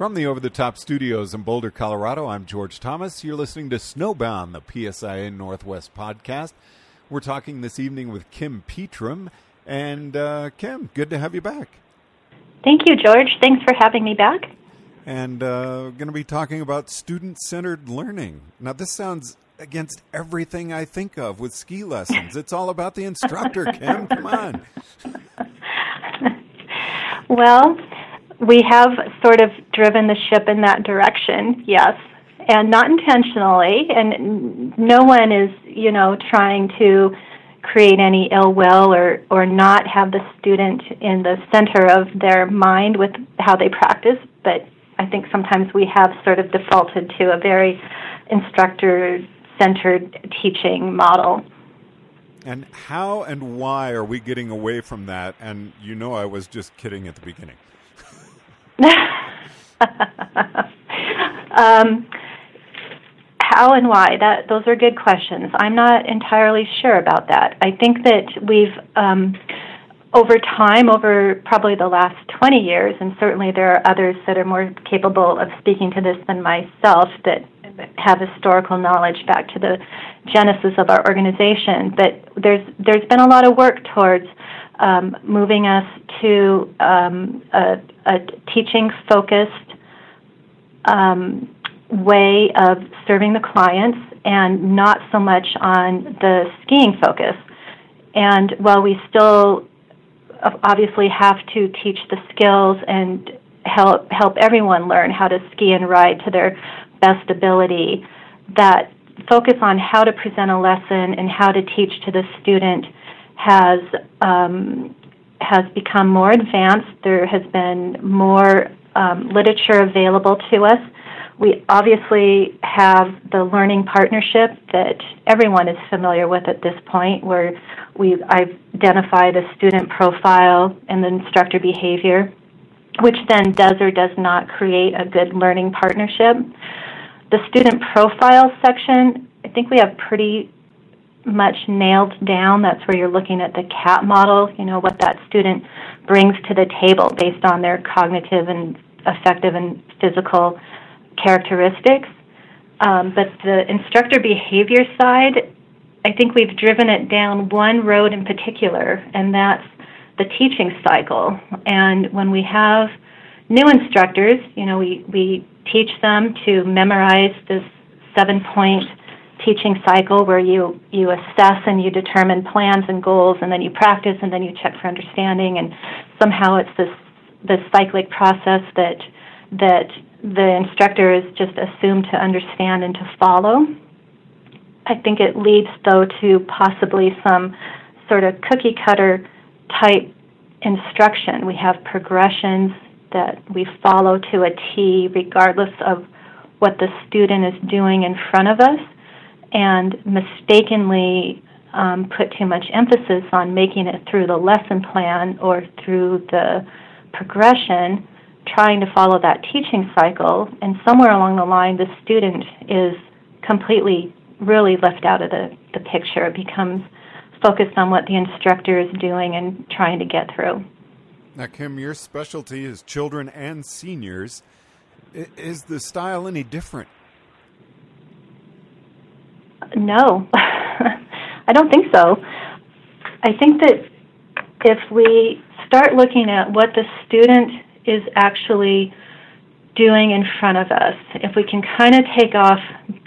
From the Over the Top Studios in Boulder, Colorado, I'm George Thomas. You're listening to Snowbound, the PSIA Northwest podcast. We're talking this evening with Kim Petram. And uh, Kim, good to have you back. Thank you, George. Thanks for having me back. And uh, going to be talking about student centered learning. Now, this sounds against everything I think of with ski lessons. It's all about the instructor, Kim. Come on. well, we have sort of driven the ship in that direction, yes, and not intentionally. And no one is, you know, trying to create any ill will or, or not have the student in the center of their mind with how they practice. But I think sometimes we have sort of defaulted to a very instructor centered teaching model. And how and why are we getting away from that? And you know, I was just kidding at the beginning. um, how and why? That those are good questions. I'm not entirely sure about that. I think that we've um, over time, over probably the last 20 years, and certainly there are others that are more capable of speaking to this than myself that have historical knowledge back to the genesis of our organization. But there's there's been a lot of work towards um, moving us to um, a, a, teaching focused um, way of serving the clients and not so much on the skiing focus. And while we still obviously have to teach the skills and help help everyone learn how to ski and ride to their best ability, that focus on how to present a lesson and how to teach to the student has um, has become more advanced. There has been more um, literature available to us. We obviously have the learning partnership that everyone is familiar with at this point, where we identify the student profile and the instructor behavior, which then does or does not create a good learning partnership. The student profile section, I think we have pretty much nailed down. That's where you're looking at the CAP model, you know, what that student brings to the table based on their cognitive and affective and physical characteristics. Um, but the instructor behavior side, I think we've driven it down one road in particular, and that's the teaching cycle. And when we have new instructors, you know, we, we teach them to memorize this seven point teaching cycle where you, you assess and you determine plans and goals and then you practice and then you check for understanding and somehow it's this this cyclic process that that the instructor is just assumed to understand and to follow. I think it leads though to possibly some sort of cookie cutter type instruction. We have progressions that we follow to a T regardless of what the student is doing in front of us and mistakenly um, put too much emphasis on making it through the lesson plan or through the progression, trying to follow that teaching cycle, and somewhere along the line, the student is completely really left out of the, the picture. It becomes focused on what the instructor is doing and trying to get through. Now, Kim, your specialty is children and seniors. Is the style any different no, I don't think so. I think that if we start looking at what the student is actually doing in front of us, if we can kind of take off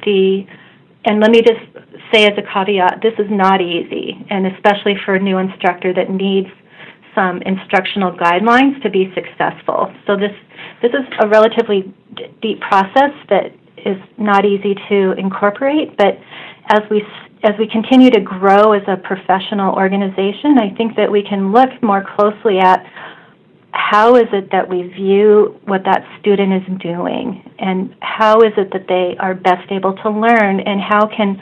the, and let me just say as a caveat, this is not easy, and especially for a new instructor that needs some instructional guidelines to be successful. So this this is a relatively d- deep process that is not easy to incorporate, but as we as we continue to grow as a professional organization, I think that we can look more closely at how is it that we view what that student is doing and how is it that they are best able to learn and how can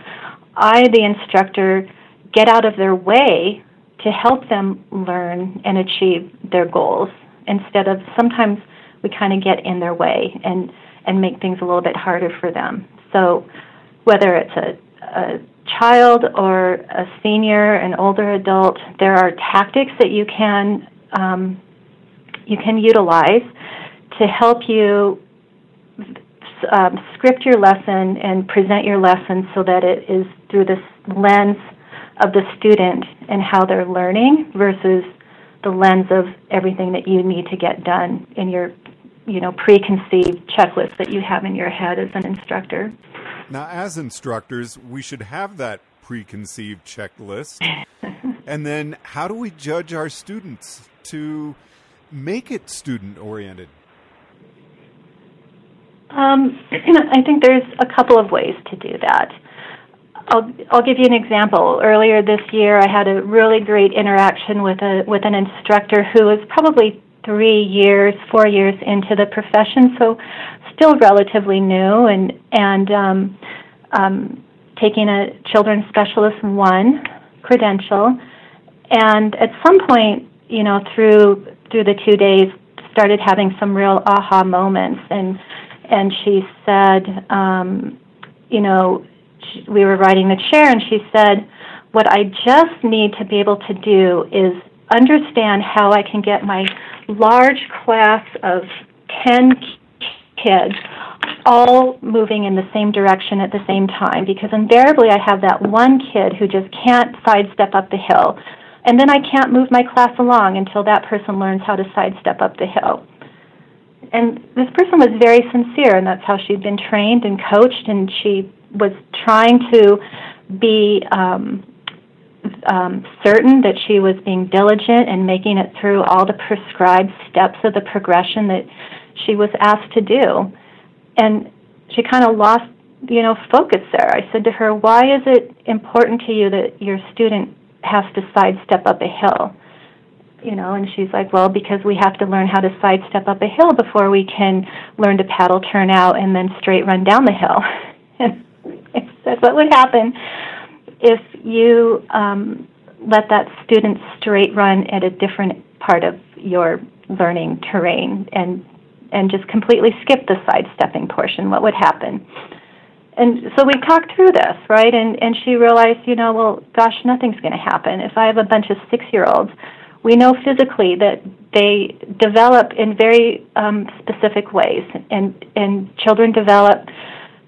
I the instructor get out of their way to help them learn and achieve their goals instead of sometimes we kind of get in their way and and make things a little bit harder for them. So whether it's a a child or a senior, an older adult, there are tactics that you can um, you can utilize to help you um, script your lesson and present your lesson so that it is through this lens of the student and how they're learning versus the lens of everything that you need to get done in your you know preconceived checklist that you have in your head as an instructor now as instructors we should have that preconceived checklist and then how do we judge our students to make it student oriented um, I think there's a couple of ways to do that. I'll, I'll give you an example. Earlier this year, I had a really great interaction with a with an instructor who was probably three years, four years into the profession, so still relatively new, and and um, um, taking a children's specialist one credential, and at some point, you know, through through the two days, started having some real aha moments, and and she said, um, you know, she, we were riding the chair, and she said, what I just need to be able to do is understand how I can get my large class of 10 kids all moving in the same direction at the same time because invariably I have that one kid who just can't sidestep up the hill. And then I can't move my class along until that person learns how to sidestep up the hill. And this person was very sincere, and that's how she'd been trained and coached, and she was trying to be um, um, certain that she was being diligent and making it through all the prescribed steps of the progression that she was asked to do. And she kind of lost, you know, focus there. I said to her, "Why is it important to you that your student has to sidestep up a hill?" You know, and she's like, "Well, because we have to learn how to sidestep up a hill before we can learn to paddle turn out and then straight run down the hill." and I said, "What would happen?" If you um, let that student straight run at a different part of your learning terrain and and just completely skip the sidestepping portion, what would happen? And so we talked through this, right? And and she realized, you know, well, gosh, nothing's going to happen. If I have a bunch of six-year-olds, we know physically that they develop in very um, specific ways, and and children develop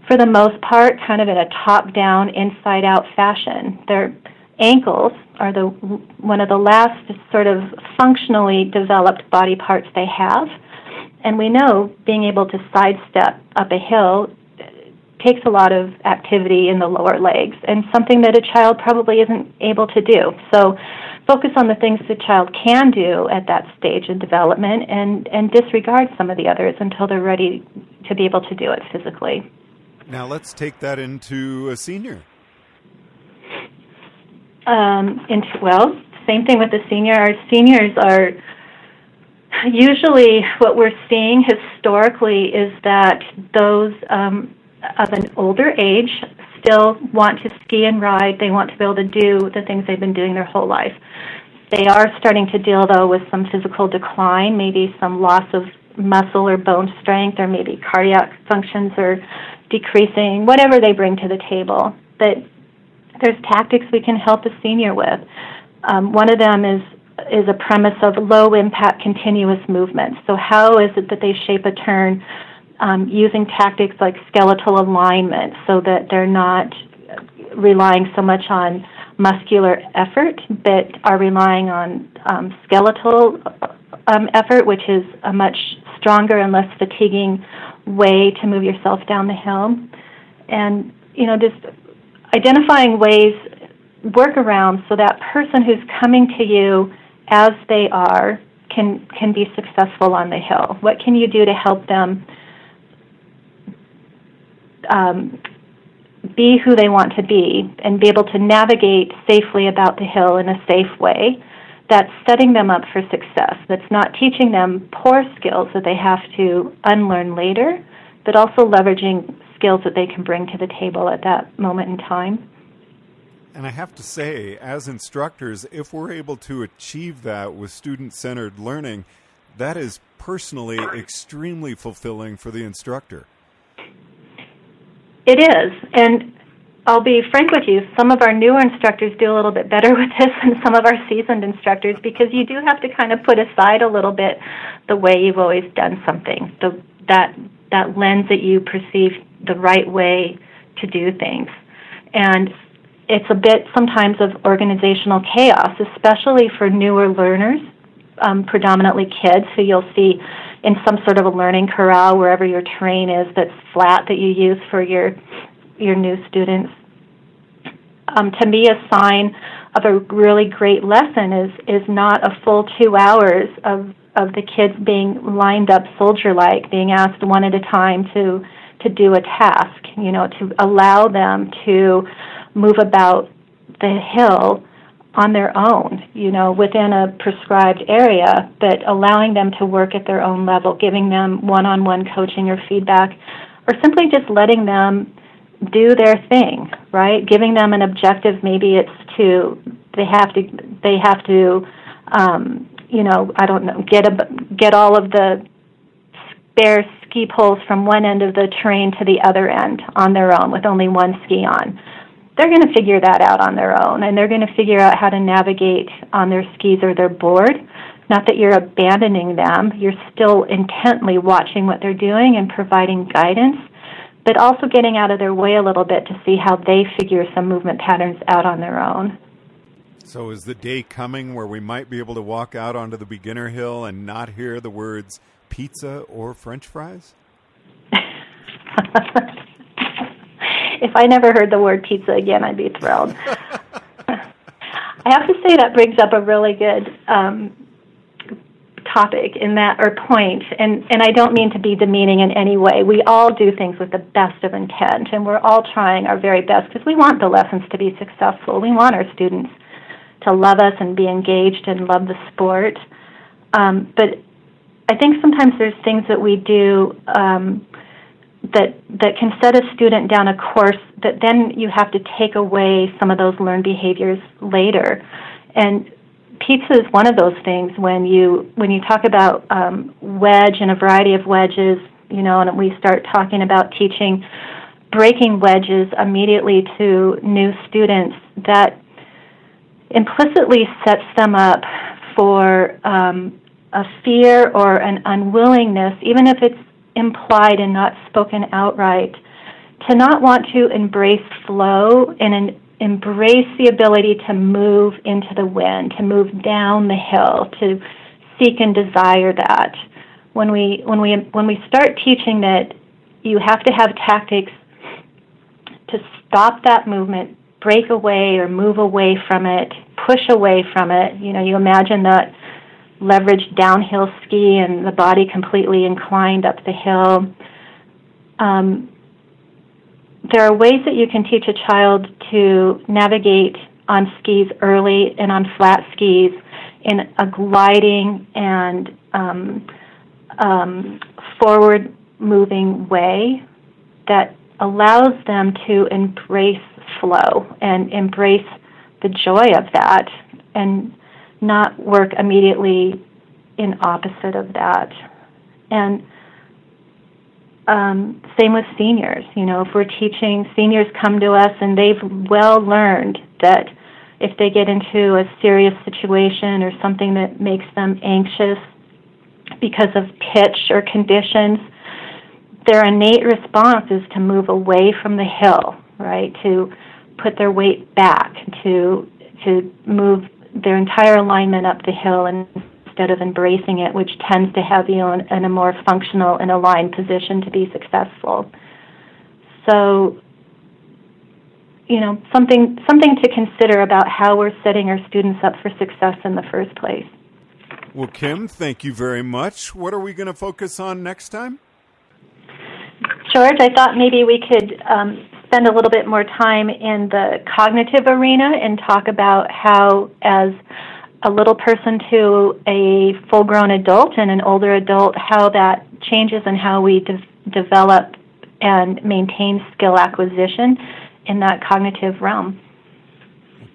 for the most part, kind of in a top-down, inside-out fashion. Their ankles are the one of the last sort of functionally developed body parts they have, and we know being able to sidestep up a hill uh, takes a lot of activity in the lower legs, and something that a child probably isn't able to do. So focus on the things the child can do at that stage in development and, and disregard some of the others until they're ready to be able to do it physically. Now let's take that into a senior. Um, well, same thing with the senior. Our seniors are usually what we're seeing historically is that those um, of an older age still want to ski and ride. They want to be able to do the things they've been doing their whole life. They are starting to deal, though, with some physical decline, maybe some loss of muscle or bone strength, or maybe cardiac functions are decreasing, whatever they bring to the table. But there's tactics we can help a senior with. Um, one of them is is a premise of low impact continuous movement. So how is it that they shape a turn um, using tactics like skeletal alignment so that they're not relying so much on muscular effort, but are relying on um, skeletal um, effort, which is a much stronger and less fatiguing way to move yourself down the hill. And, you know, just identifying ways, workarounds, so that person who's coming to you as they are can, can be successful on the hill. What can you do to help them um, be who they want to be and be able to navigate safely about the hill in a safe way? That's setting them up for success, that's not teaching them poor skills that they have to unlearn later, but also leveraging skills that they can bring to the table at that moment in time. And I have to say, as instructors, if we're able to achieve that with student centered learning, that is personally extremely fulfilling for the instructor. It is. And I'll be frank with you, some of our newer instructors do a little bit better with this than some of our seasoned instructors because you do have to kind of put aside a little bit the way you've always done something. The, that that lens that you perceive the right way to do things. And it's a bit sometimes of organizational chaos, especially for newer learners, um, predominantly kids who you'll see in some sort of a learning corral wherever your terrain is that's flat that you use for your your new students. Um, to me, a sign of a really great lesson is is not a full two hours of of the kids being lined up soldier like, being asked one at a time to to do a task, you know, to allow them to move about the hill on their own, you know, within a prescribed area, but allowing them to work at their own level, giving them one on one coaching or feedback, or simply just letting them do their thing, right? Giving them an objective, maybe it's to they have to they have to um, you know, I don't know, get a get all of the spare ski poles from one end of the terrain to the other end on their own with only one ski on. They're going to figure that out on their own, and they're going to figure out how to navigate on their skis or their board. Not that you're abandoning them, you're still intently watching what they're doing and providing guidance, but also getting out of their way a little bit to see how they figure some movement patterns out on their own. So, is the day coming where we might be able to walk out onto the beginner hill and not hear the words pizza or french fries? if I never heard the word pizza again, I'd be thrilled. I have to say that brings up a really good um, topic in that or point, and and I don't mean to be demeaning in any way. We all do things with the best of intent, and we're all trying our very best because we want the lessons to be successful. We want our students to love us and be engaged and love the sport. Um, but I think sometimes there's things that we do um, that that can set a student down a course that then you have to take away some of those learned behaviors later. And pizza is one of those things when you when you talk about um, wedge and a variety of wedges, you know, and we start talking about teaching braking wedges immediately to new students that implicitly sets them up for um, a fear or an unwillingness, even if it's implied and not spoken outright, to not want to embrace flow and an, embrace the ability to move into the wind, to move down the hill, to seek and desire that. When we when we when we start teaching that you have to have tactics to stop that movement, break away or move away from it, push away from it. You know, you imagine that leveraged downhill ski and the body completely inclined up the hill. Um, there are ways that you can teach a child to navigate on skis early and on flat skis in a gliding and um, um, forward moving way that allows them to embrace flow and embrace the joy of that and not work immediately in opposite of that. And um, same with seniors. You know, if we're teaching, seniors come to us and they've well learned that if they get into a serious situation or something that makes them anxious because of pitch or conditions, their innate response is to move away from the hill, right? To put their weight back, to to move their entire alignment up the hill instead of embracing it, which tends to have you in, in a more functional and aligned position to be successful. So, you know, something something to consider about how we're setting our students up for success in the first place. Well, Kim, thank you very much. What are we going to focus on next time? George, I thought maybe we could um, spend a little bit more time in the cognitive arena and talk about how, as a little person to a full grown adult and an older adult, how that changes and how we de- develop and maintain skill acquisition in that cognitive realm.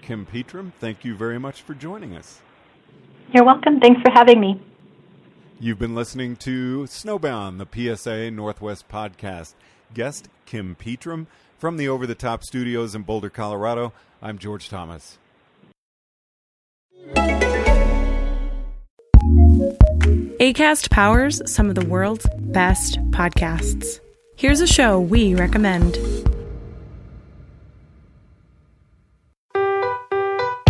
Kim Petram, thank you very much for joining us. You're welcome. Thanks for having me. You've been listening to Snowbound, the PSIA Northwest podcast. Guest Kim Petram from the Over the Top studios in Boulder, Colorado. I'm George Thomas. ACAST powers some of the world's best podcasts. Here's a show we recommend.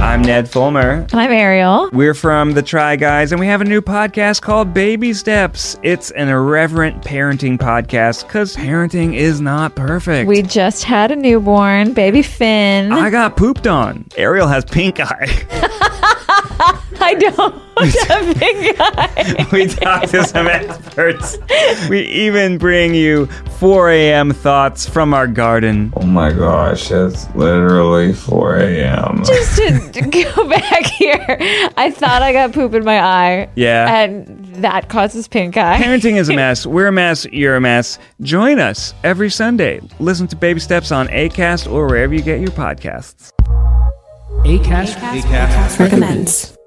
I'm Ned Fulmer. And I'm Ariel. We're from The Try Guys, and we have a new podcast called Baby Steps. It's an irreverent parenting podcast because parenting is not perfect. We just had a newborn, baby Finn. I got pooped on. Ariel has pink eye. I don't have pink eye. we talk to some experts. We even bring you 4 a.m. thoughts from our garden. Oh my gosh, it's literally 4 a.m. Just to go back here, I thought I got poop in my eye. Yeah. And that causes pink eye. Parenting is a mess. We're a mess. You're a mess. Join us every Sunday. Listen to Baby Steps on ACAST or wherever you get your podcasts. ACAST, ACAST, recommends.